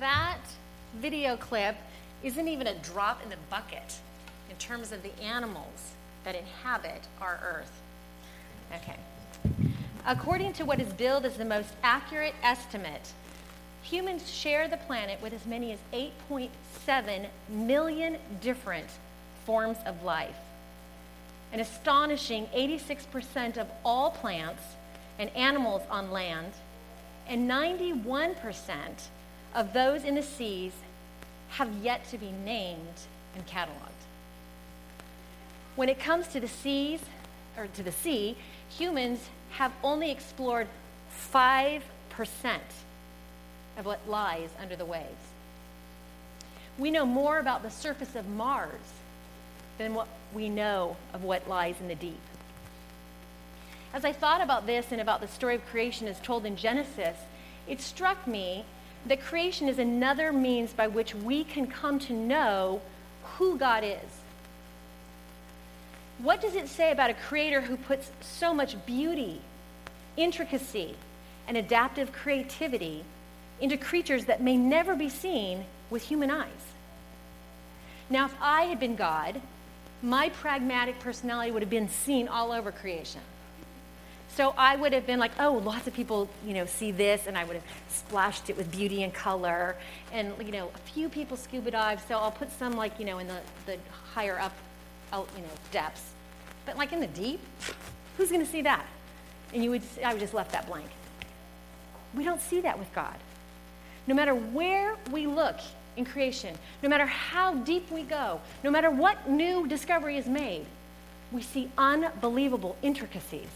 that video clip isn't even a drop in the bucket in terms of the animals that inhabit our earth. Okay. According to what is billed as the most accurate estimate, humans share the planet with as many as 8.7 million different forms of life. An astonishing 86% of all plants and animals on land, and 91% of those in the seas have yet to be named and cataloged. When it comes to the seas, or to the sea, humans have only explored 5% of what lies under the waves. We know more about the surface of Mars than what we know of what lies in the deep. As I thought about this and about the story of creation as told in Genesis, it struck me that creation is another means by which we can come to know who God is. What does it say about a creator who puts so much beauty, intricacy, and adaptive creativity into creatures that may never be seen with human eyes? Now, if I had been God, my pragmatic personality would have been seen all over creation. So I would have been like, oh, lots of people, you know, see this, and I would have splashed it with beauty and color, and you know, a few people scuba dive, so I'll put some like, you know, in the, the higher up, out, you know, depths. But like in the deep, who's going to see that? And you would, I would just left that blank. We don't see that with God. No matter where we look in creation, no matter how deep we go, no matter what new discovery is made, we see unbelievable intricacies.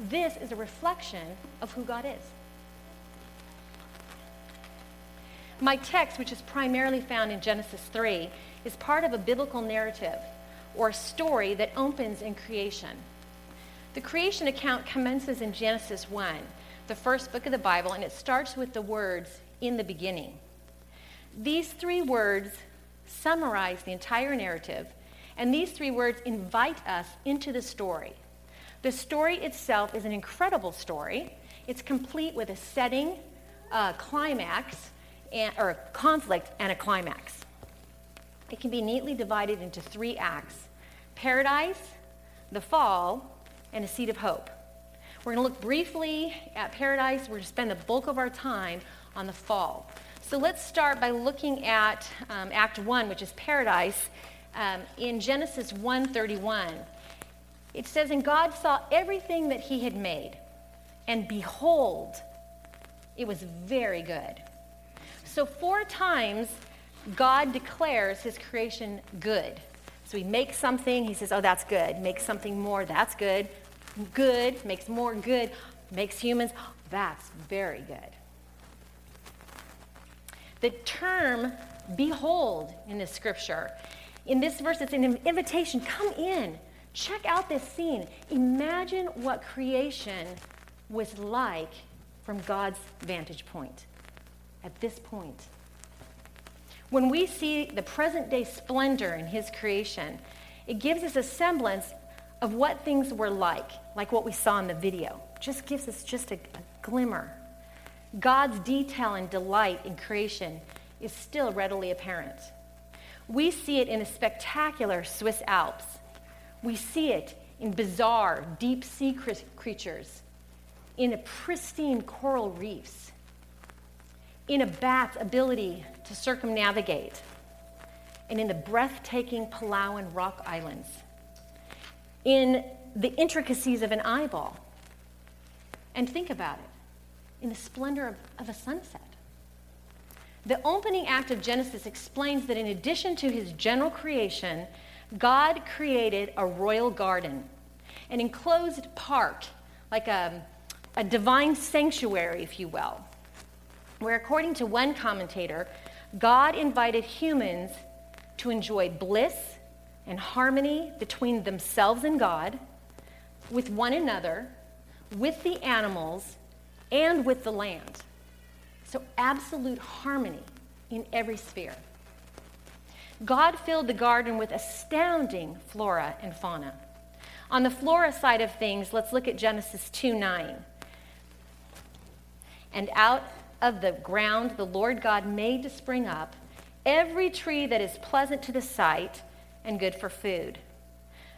This is a reflection of who God is. My text, which is primarily found in Genesis 3, is part of a biblical narrative or story that opens in creation. The creation account commences in Genesis 1, the first book of the Bible, and it starts with the words, in the beginning. These three words summarize the entire narrative, and these three words invite us into the story. The story itself is an incredible story. It's complete with a setting, a climax, and, or a conflict, and a climax. It can be neatly divided into three acts paradise, the fall, and a seed of hope. We're going to look briefly at paradise. We're going to spend the bulk of our time on the fall. So let's start by looking at um, Act 1, which is paradise, um, in Genesis 1:31. It says, And God saw everything that he had made, and behold, it was very good. So, four times, God declares his creation good. So, he makes something, he says, Oh, that's good. Makes something more, that's good. Good, makes more good. Makes humans, that's very good. The term behold in this scripture, in this verse, it's an invitation come in, check out this scene. Imagine what creation was like from God's vantage point at this point. When we see the present day splendor in His creation, it gives us a semblance of what things were like, like what we saw in the video. Just gives us just a, a glimmer. God's detail and delight in creation is still readily apparent. We see it in the spectacular Swiss Alps. We see it in bizarre deep sea creatures, in pristine coral reefs, in a bat's ability to circumnavigate, and in the breathtaking Palauan rock islands, in the intricacies of an eyeball. And think about it in the splendor of, of a sunset. The opening act of Genesis explains that in addition to his general creation, God created a royal garden, an enclosed park, like a, a divine sanctuary, if you will, where, according to one commentator, God invited humans to enjoy bliss and harmony between themselves and God, with one another, with the animals, and with the land. So, absolute harmony in every sphere. God filled the garden with astounding flora and fauna. On the flora side of things, let's look at Genesis 2 9. And out of the ground the Lord God made to spring up every tree that is pleasant to the sight and good for food.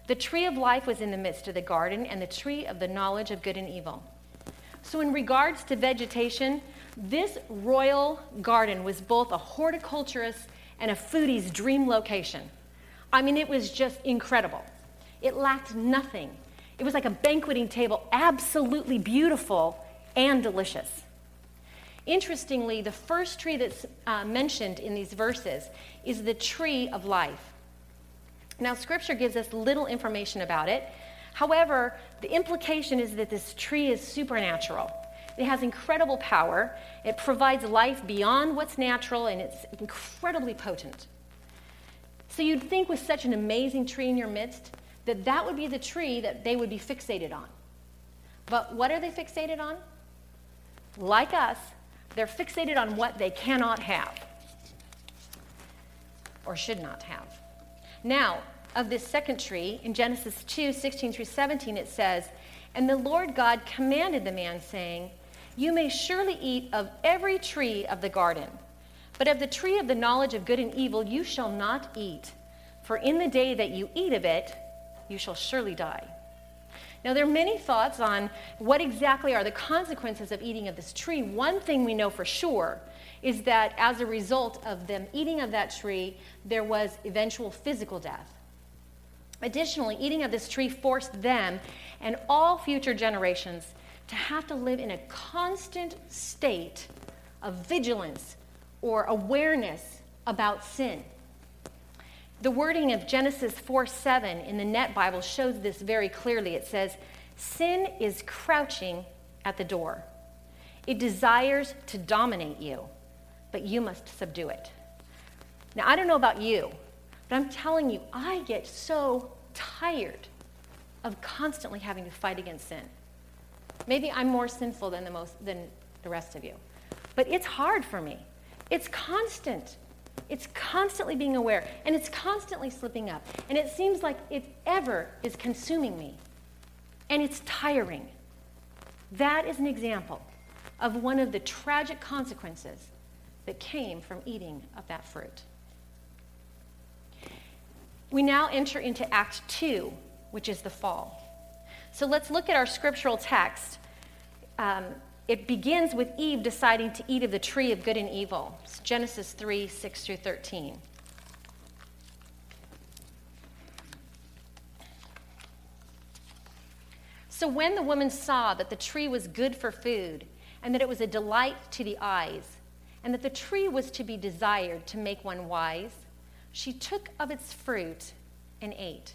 The tree of life was in the midst of the garden, and the tree of the knowledge of good and evil. So, in regards to vegetation, this royal garden was both a horticulturist and a foodie's dream location. I mean, it was just incredible. It lacked nothing. It was like a banqueting table, absolutely beautiful and delicious. Interestingly, the first tree that's uh, mentioned in these verses is the tree of life. Now, scripture gives us little information about it. However, the implication is that this tree is supernatural. It has incredible power. It provides life beyond what's natural, and it's incredibly potent. So you'd think with such an amazing tree in your midst that that would be the tree that they would be fixated on. But what are they fixated on? Like us, they're fixated on what they cannot have or should not have. Now, of this second tree, in Genesis 2 16 through 17, it says, And the Lord God commanded the man, saying, you may surely eat of every tree of the garden, but of the tree of the knowledge of good and evil you shall not eat, for in the day that you eat of it, you shall surely die. Now, there are many thoughts on what exactly are the consequences of eating of this tree. One thing we know for sure is that as a result of them eating of that tree, there was eventual physical death. Additionally, eating of this tree forced them and all future generations to have to live in a constant state of vigilance or awareness about sin. The wording of Genesis 4 7 in the Net Bible shows this very clearly. It says, Sin is crouching at the door. It desires to dominate you, but you must subdue it. Now, I don't know about you, but I'm telling you, I get so tired of constantly having to fight against sin. Maybe I'm more sinful than the, most, than the rest of you. But it's hard for me. It's constant. It's constantly being aware, and it's constantly slipping up. And it seems like it ever is consuming me. And it's tiring. That is an example of one of the tragic consequences that came from eating of that fruit. We now enter into Act 2, which is the fall. So let's look at our scriptural text. Um, it begins with Eve deciding to eat of the tree of good and evil. It's Genesis 3 6 through 13. So when the woman saw that the tree was good for food, and that it was a delight to the eyes, and that the tree was to be desired to make one wise, she took of its fruit and ate.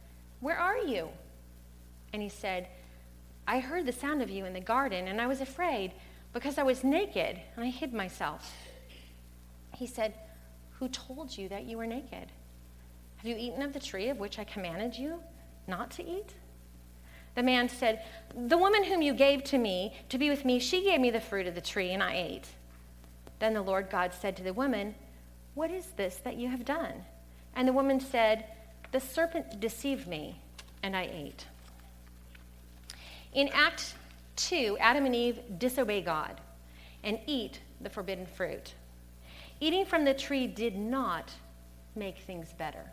where are you? And he said, I heard the sound of you in the garden, and I was afraid, because I was naked and I hid myself. He said, Who told you that you were naked? Have you eaten of the tree of which I commanded you not to eat? The man said, The woman whom you gave to me to be with me, she gave me the fruit of the tree, and I ate. Then the Lord God said to the woman, What is this that you have done? And the woman said, The serpent deceived me, and I ate. In Act 2, Adam and Eve disobey God and eat the forbidden fruit. Eating from the tree did not make things better.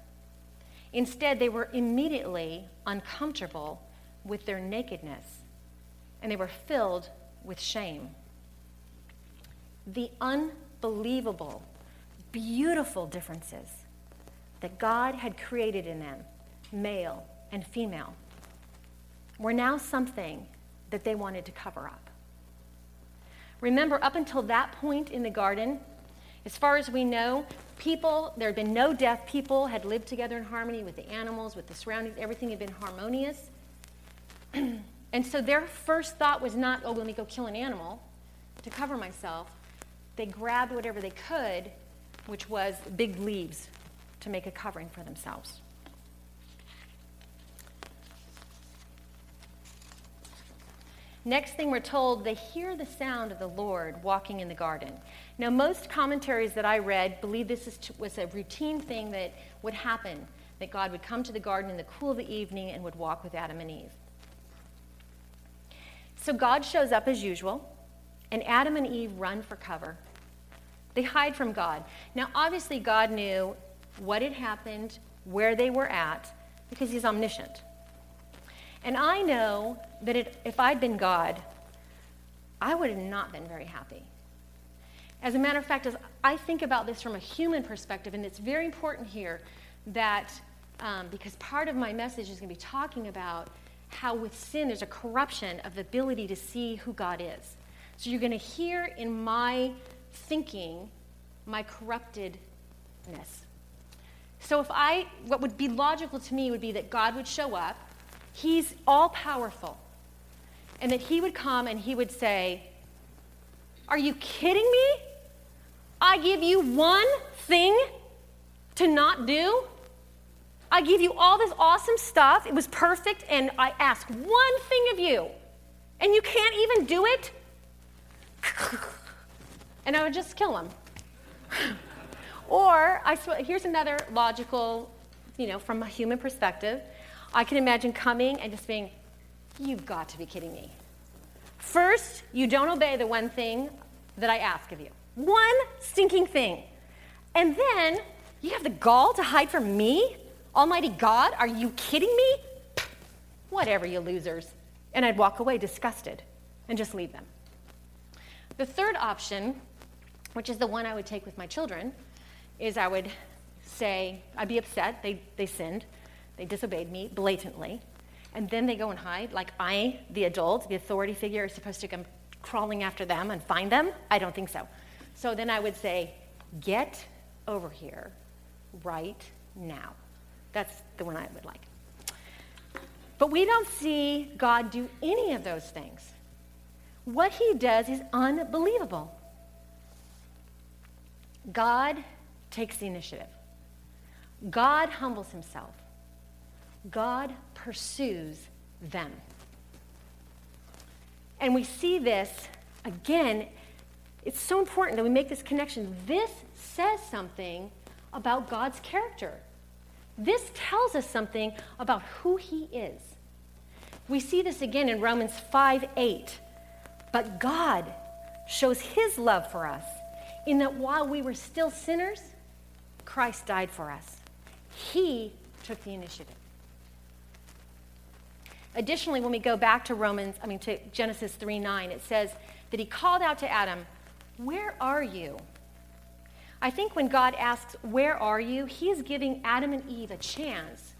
Instead, they were immediately uncomfortable with their nakedness and they were filled with shame. The unbelievable, beautiful differences that God had created in them, male and female, were now something that they wanted to cover up. Remember, up until that point in the garden, as far as we know, people, there had been no death. People had lived together in harmony with the animals, with the surroundings. Everything had been harmonious. and so their first thought was not, oh, let me go kill an animal to cover myself. They grabbed whatever they could, which was big leaves, to make a covering for themselves. Next thing we're told, they hear the sound of the Lord walking in the garden. Now, most commentaries that I read believe this is, was a routine thing that would happen, that God would come to the garden in the cool of the evening and would walk with Adam and Eve. So God shows up as usual, and Adam and Eve run for cover. They hide from God. Now, obviously, God knew what had happened, where they were at, because He's omniscient. And I know that it, if I'd been God, I would have not been very happy. As a matter of fact, as I think about this from a human perspective, and it's very important here that, um, because part of my message is going to be talking about how with sin there's a corruption of the ability to see who God is. So you're going to hear in my thinking my corruptedness. So if I, what would be logical to me would be that God would show up He's all powerful. And that he would come and he would say, Are you kidding me? I give you one thing to not do. I give you all this awesome stuff. It was perfect. And I ask one thing of you, and you can't even do it? and I would just kill him. or I sw- here's another logical, you know, from a human perspective. I can imagine coming and just being, You've got to be kidding me. First, you don't obey the one thing that I ask of you. One stinking thing. And then you have the gall to hide from me? Almighty God, are you kidding me? Whatever, you losers. And I'd walk away disgusted and just leave them. The third option, which is the one I would take with my children, is I would say, I'd be upset, they, they sinned. They disobeyed me blatantly. And then they go and hide, like I, the adult, the authority figure, is supposed to come crawling after them and find them? I don't think so. So then I would say, Get over here right now. That's the one I would like. But we don't see God do any of those things. What he does is unbelievable. God takes the initiative. God humbles himself. God pursues them. And we see this again. It's so important that we make this connection. This says something about God's character. This tells us something about who He is. We see this again in Romans 5 8. But God shows His love for us in that while we were still sinners, Christ died for us. He took the initiative. Additionally, when we go back to Romans, I mean to Genesis 3 9, it says that he called out to Adam, Where are you? I think when God asks, Where are you? he is giving Adam and Eve a chance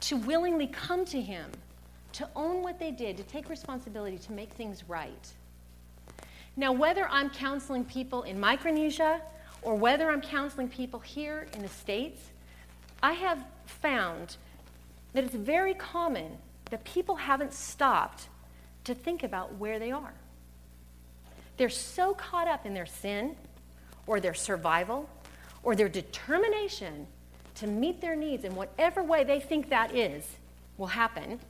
to willingly come to him, to own what they did, to take responsibility, to make things right. Now, whether I'm counseling people in Micronesia or whether I'm counseling people here in the States, I have found that it's very common that people haven't stopped to think about where they are. They're so caught up in their sin or their survival or their determination to meet their needs in whatever way they think that is will happen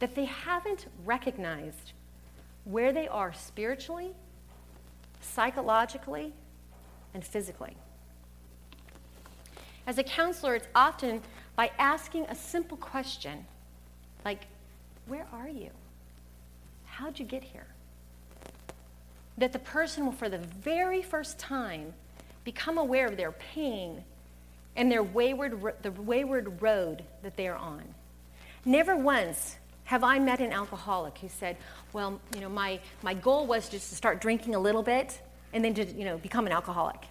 that they haven't recognized where they are spiritually, psychologically, and physically. As a counselor, it's often by asking a simple question like, Where are you? How'd you get here? That the person will, for the very first time, become aware of their pain and their wayward, the wayward road that they are on. Never once have I met an alcoholic who said, Well, you know, my, my goal was just to start drinking a little bit and then to, you know, become an alcoholic.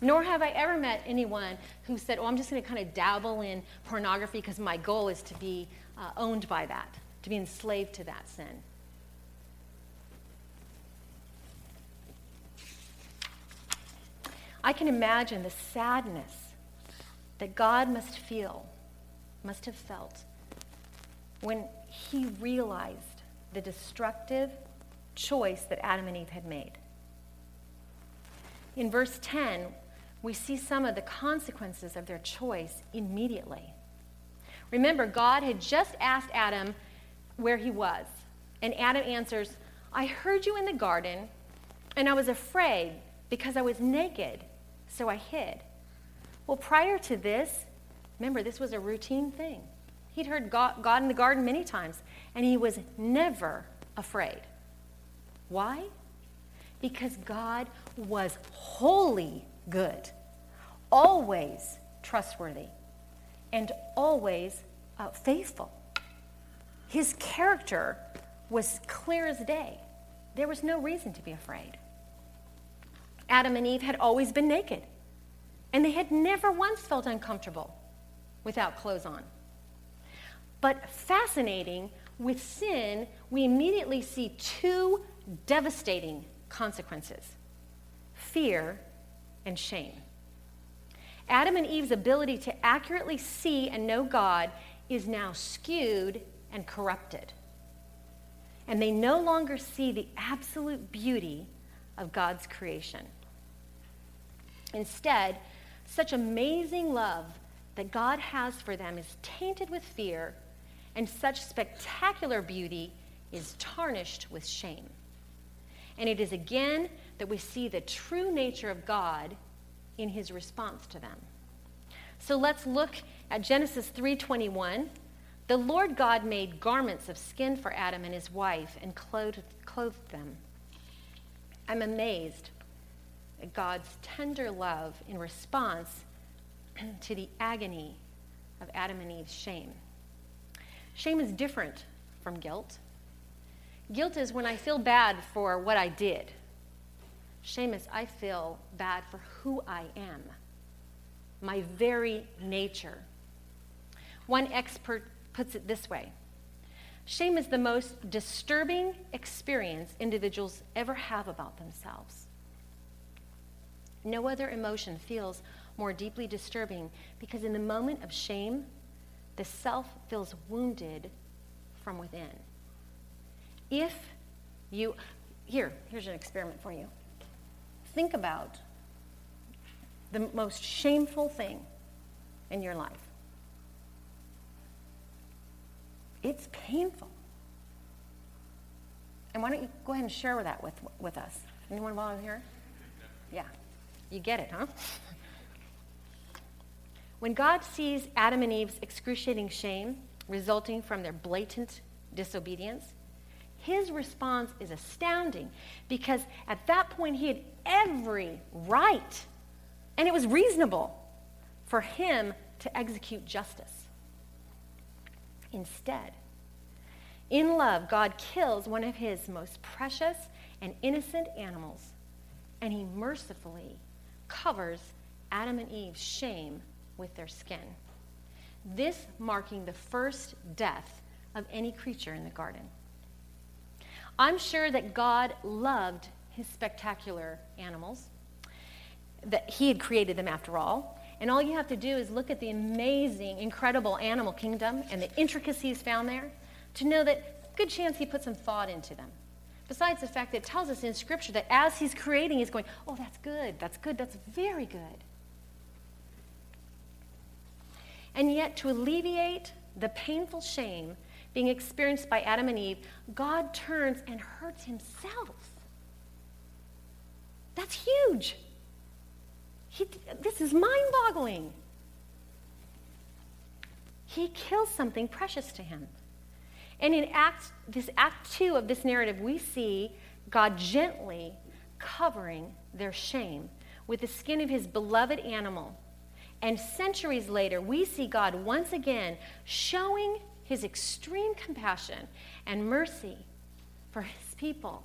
Nor have I ever met anyone who said, Oh, I'm just going to kind of dabble in pornography because my goal is to be uh, owned by that, to be enslaved to that sin. I can imagine the sadness that God must feel, must have felt, when he realized the destructive choice that Adam and Eve had made. In verse 10, we see some of the consequences of their choice immediately. Remember, God had just asked Adam where he was, and Adam answers, I heard you in the garden, and I was afraid because I was naked, so I hid. Well, prior to this, remember, this was a routine thing. He'd heard God, in the garden many times, and he was never afraid. Why? Because God was wholly good, always trustworthy, and always uh, faithful. His character was clear as day. There was no reason to be afraid. Adam and Eve had always been naked, and they had never once felt uncomfortable without clothes on. But fascinating, with sin, we immediately see two devastating consequences fear and shame. Adam and Eve's ability to accurately see and know God is now skewed and corrupted. And they no longer see the absolute beauty of God's creation. Instead, such amazing love that God has for them is tainted with fear and such spectacular beauty is tarnished with shame. And it is again that we see the true nature of God in his response to them. So let's look at Genesis 3:21. The Lord God made garments of skin for Adam and his wife and clothed, clothed them. I'm amazed at God's tender love in response to the agony of Adam and Eve's shame. Shame is different from guilt. Guilt is when I feel bad for what I did. Shame is I feel bad for who I am, my very nature. One expert puts it this way Shame is the most disturbing experience individuals ever have about themselves. No other emotion feels more deeply disturbing because in the moment of shame, the self feels wounded from within. If you, here, here's an experiment for you. Think about the most shameful thing in your life. It's painful. And why don't you go ahead and share that with, with us? Anyone volunteer? Yeah. You get it, huh? When God sees Adam and Eve's excruciating shame resulting from their blatant disobedience, his response is astounding because at that point he had every right, and it was reasonable for him to execute justice. Instead, in love, God kills one of his most precious and innocent animals, and he mercifully covers Adam and Eve's shame with their skin. This marking the first death of any creature in the garden. I'm sure that God loved his spectacular animals, that he had created them after all. And all you have to do is look at the amazing, incredible animal kingdom and the intricacies found there to know that good chance he put some thought into them. Besides the fact that it tells us in Scripture that as He's creating, He's going, oh, that's good, that's good, that's very good. And yet, to alleviate the painful shame being experienced by Adam and Eve, God turns and hurts Himself. That's huge. He, this is mind boggling. He kills something precious to him. And in act, this act two of this narrative, we see God gently covering their shame with the skin of his beloved animal. And centuries later, we see God once again showing his extreme compassion and mercy for his people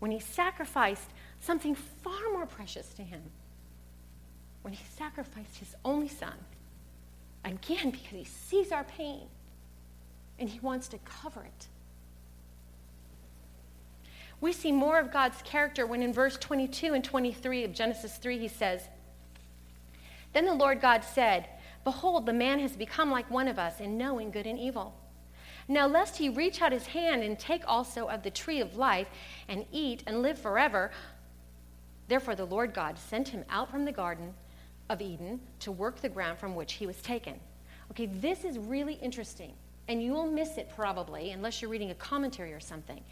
when he sacrificed something far more precious to him when he sacrificed his only son. Again, because he sees our pain and he wants to cover it. We see more of God's character when in verse 22 and 23 of Genesis 3 he says, Then the Lord God said, Behold, the man has become like one of us in knowing good and evil. Now, lest he reach out his hand and take also of the tree of life and eat and live forever. Therefore, the Lord God sent him out from the garden of Eden to work the ground from which he was taken. Okay, this is really interesting, and you will miss it probably unless you're reading a commentary or something.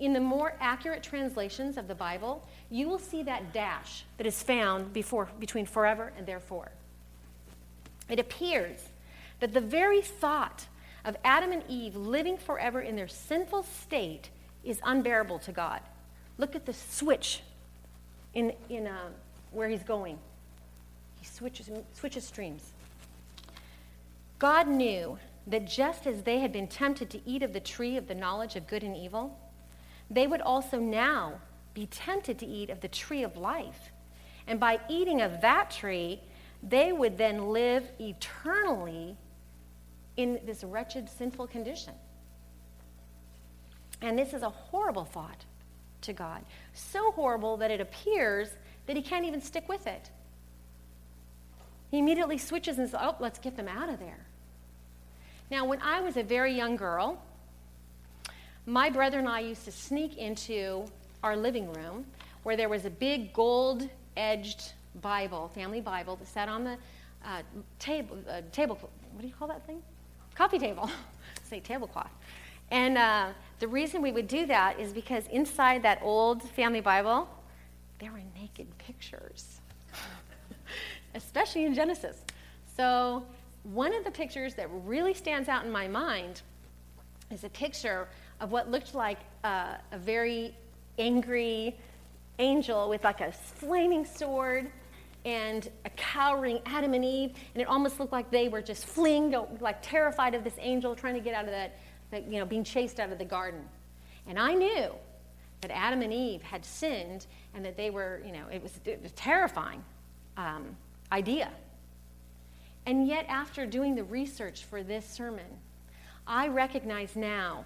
In the more accurate translations of the Bible, you will see that dash that is found before, between forever and therefore. It appears that the very thought of Adam and Eve living forever in their sinful state is unbearable to God. Look at the switch in, in uh, where he's going. He switches, switches streams. God knew that just as they had been tempted to eat of the tree of the knowledge of good and evil, they would also now be tempted to eat of the tree of life. And by eating of that tree, they would then live eternally in this wretched, sinful condition. And this is a horrible thought to God. So horrible that it appears that he can't even stick with it. He immediately switches and says, Oh, let's get them out of there. Now, when I was a very young girl, my brother and I used to sneak into our living room where there was a big gold edged Bible, family Bible, that sat on the uh, table, uh, table, what do you call that thing? Coffee table. Say tablecloth. And uh, the reason we would do that is because inside that old family Bible, there were naked pictures especially in Genesis. So, one of the pictures that really stands out in my mind is a picture of what looked like a very angry angel with like a flaming sword and a cowering Adam and Eve, and it almost looked like they were just fleeing, like terrified of this angel trying to get out of that, that, you know, being chased out of the garden. And I knew that Adam and Eve had sinned and that they were, you know, it was, it was terrifying. Um, idea. And yet, after doing the research for this sermon, I recognize now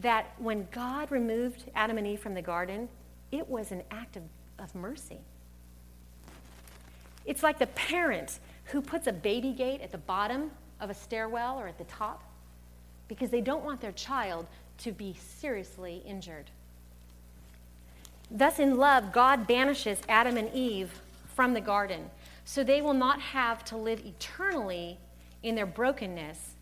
that when God removed Adam and Eve from the garden, it was an act of, of mercy. It's like the parent who puts a baby gate at the bottom of a stairwell or at the top because they don't want their child to be seriously injured. Thus, in love, God banishes Adam and Eve from the garden so they will not have to live eternally in their brokenness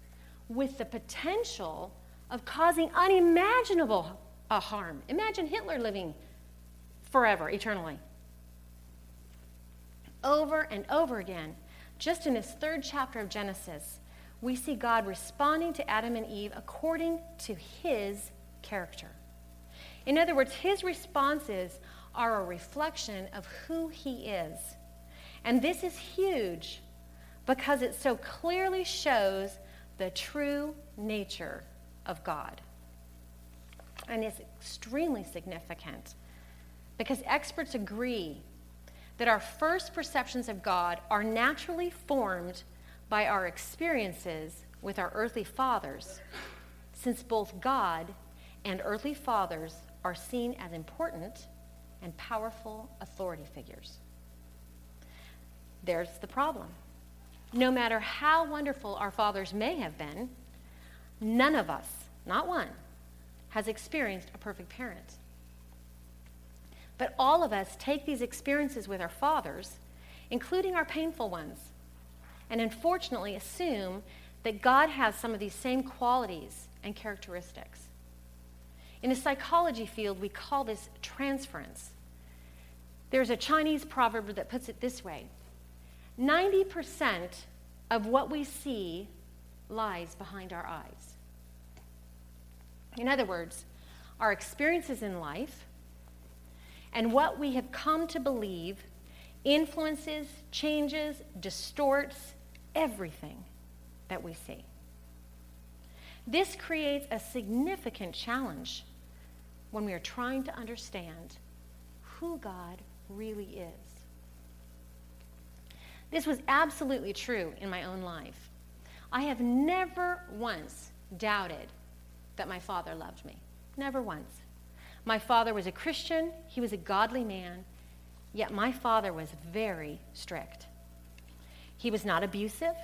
with the potential of causing unimaginable uh, harm. Imagine Hitler living forever, eternally. Over and over again, just in this third chapter of Genesis, we see God responding to Adam and Eve according to his character. In other words, his responses are a reflection of who he is and this is huge because it so clearly shows the true nature of God. And it's extremely significant because experts agree that our first perceptions of God are naturally formed by our experiences with our earthly fathers, since both God and earthly fathers are seen as important and powerful authority figures there's the problem. No matter how wonderful our fathers may have been, none of us, not one, has experienced a perfect parent. But all of us take these experiences with our fathers, including our painful ones, and unfortunately assume that God has some of these same qualities and characteristics. In the psychology field, we call this transference. There's a Chinese proverb that puts it this way 90% of what we see lies behind our eyes. In other words, our experiences in life and what we have come to believe influences, changes, distorts everything that we see. This creates a significant challenge when we are trying to understand who God really is. This was absolutely true in my own life. I have never once doubted that my father loved me. Never once. My father was a Christian, he was a godly man, yet my father was very strict. He was not abusive,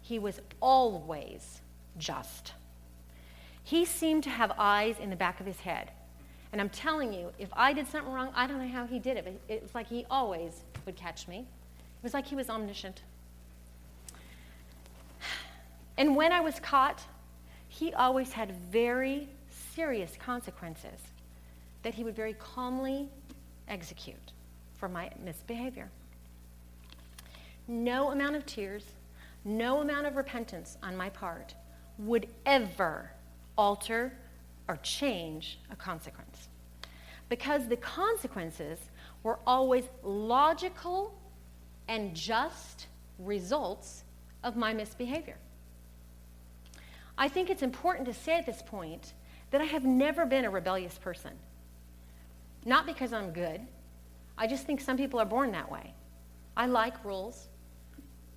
he was always just. He seemed to have eyes in the back of his head. And I'm telling you, if I did something wrong, I don't know how he did it, but it was like he always would catch me. It was like he was omniscient. And when I was caught, he always had very serious consequences that he would very calmly execute for my misbehavior. No amount of tears, no amount of repentance on my part would ever alter or change a consequence. Because the consequences were always logical and just results of my misbehavior. I think it's important to say at this point that I have never been a rebellious person. Not because I'm good, I just think some people are born that way. I like rules.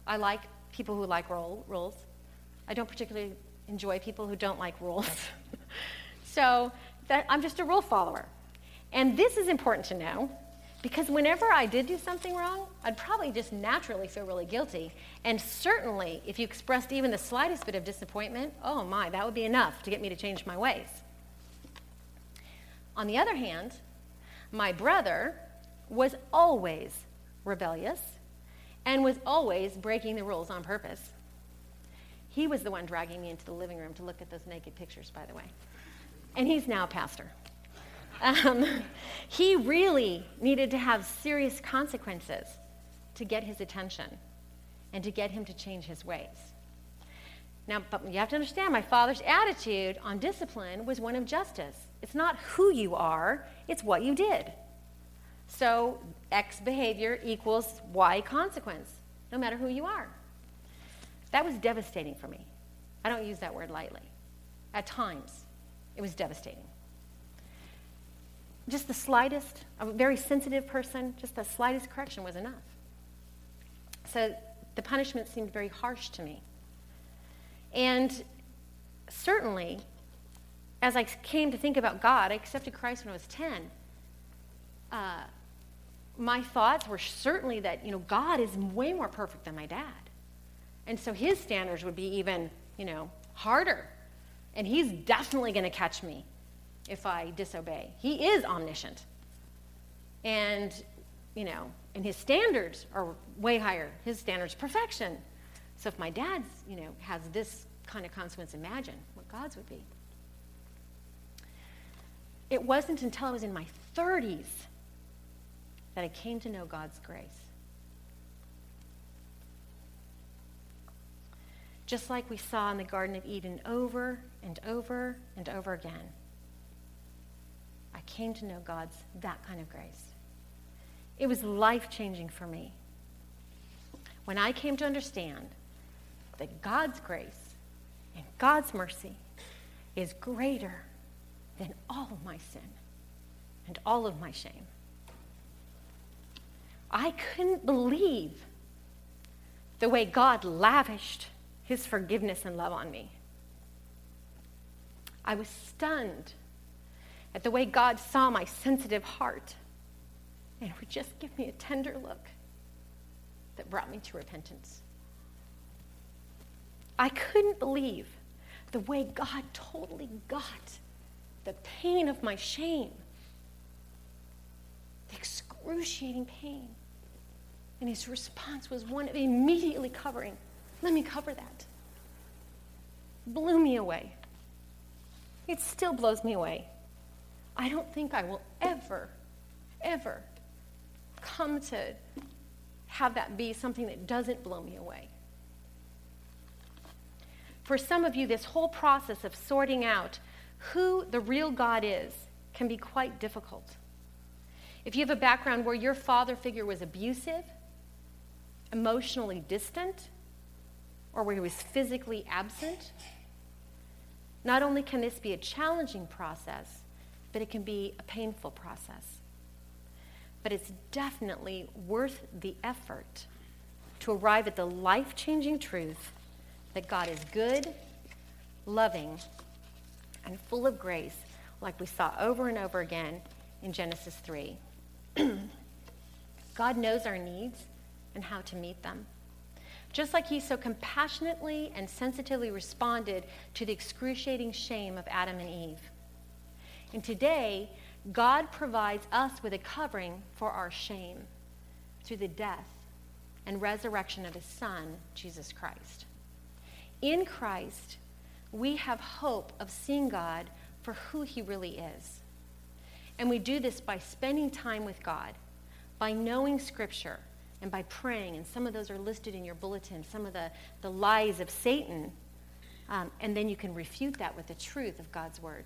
I like people who like rules. I don't particularly enjoy people who don't like rules. so that, I'm just a rule follower. And this is important to know because whenever I did do something wrong, I'd probably just naturally feel really guilty. And certainly, if you expressed even the slightest bit of disappointment, oh my, that would be enough to get me to change my ways. On the other hand, my brother was always rebellious and was always breaking the rules on purpose. He was the one dragging me into the living room to look at those naked pictures, by the way. And he's now a pastor. Um, he really needed to have serious consequences to get his attention and to get him to change his ways. Now, but you have to understand, my father's attitude on discipline was one of justice. It's not who you are, it's what you did. So, X behavior equals Y consequence, no matter who you are. That was devastating for me. I don't use that word lightly. At times, it was devastating just the slightest, a very sensitive person, just the slightest correction was enough. So the punishment seemed very harsh to me. And certainly, as I came to think about God, I accepted Christ when I was 10. Uh, my thoughts were certainly that, you know, God is way more perfect than my dad. And so his standards would be even, you know, harder. And he's definitely going to catch me if I disobey. He is omniscient. And, you know, and his standards are way higher. His standards perfection. So if my dad's, you know, has this kind of consequence, imagine what God's would be. It wasn't until I was in my 30s that I came to know God's grace. Just like we saw in the Garden of Eden over and over and over again I came to know God's that kind of grace. It was life changing for me. When I came to understand that God's grace and God's mercy is greater than all of my sin and all of my shame. I couldn't believe the way God lavished his forgiveness and love on me. I was stunned at the way God saw my sensitive heart and would just give me a tender look that brought me to repentance. I couldn't believe the way God totally got the pain of my shame the excruciating pain. And his response was one of immediately covering. Let me cover that. Blew me away. It still blows me away. I don't think I will ever, ever come to have that be something that doesn't blow me away. For some of you, this whole process of sorting out who the real God is can be quite difficult. If you have a background where your father figure was abusive, emotionally distant, or where he was physically absent, not only can this be a challenging process, but it can be a painful process. But it's definitely worth the effort to arrive at the life changing truth that God is good, loving, and full of grace, like we saw over and over again in Genesis 3. God knows our needs and how to meet them. Just like he so compassionately and sensitively responded to the excruciating shame of Adam and Eve. And today, God provides us with a covering for our shame through the death and resurrection of his Son, Jesus Christ. In Christ, we have hope of seeing God for who he really is. And we do this by spending time with God, by knowing Scripture, and by praying. And some of those are listed in your bulletin, some of the, the lies of Satan. Um, and then you can refute that with the truth of God's Word.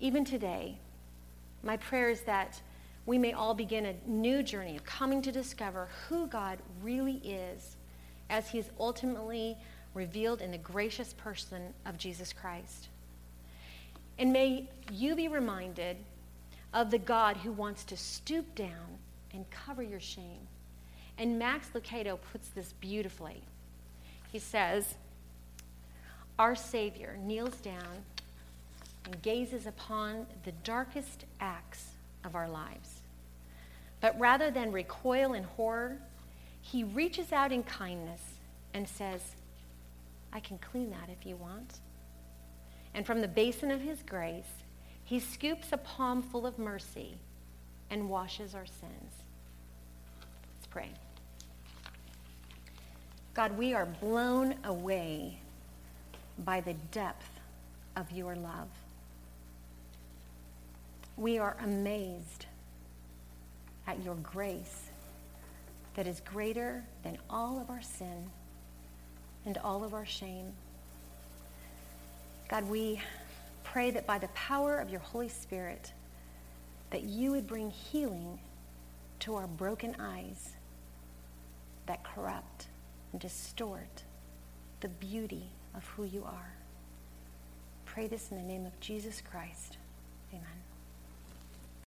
Even today, my prayer is that we may all begin a new journey of coming to discover who God really is as he is ultimately revealed in the gracious person of Jesus Christ. And may you be reminded of the God who wants to stoop down and cover your shame. And Max Lucado puts this beautifully. He says, Our Savior kneels down and gazes upon the darkest acts of our lives. But rather than recoil in horror, he reaches out in kindness and says, I can clean that if you want. And from the basin of his grace, he scoops a palm full of mercy and washes our sins. Let's pray. God, we are blown away by the depth of your love. We are amazed at your grace that is greater than all of our sin and all of our shame. God, we pray that by the power of your Holy Spirit, that you would bring healing to our broken eyes that corrupt and distort the beauty of who you are. Pray this in the name of Jesus Christ. Amen.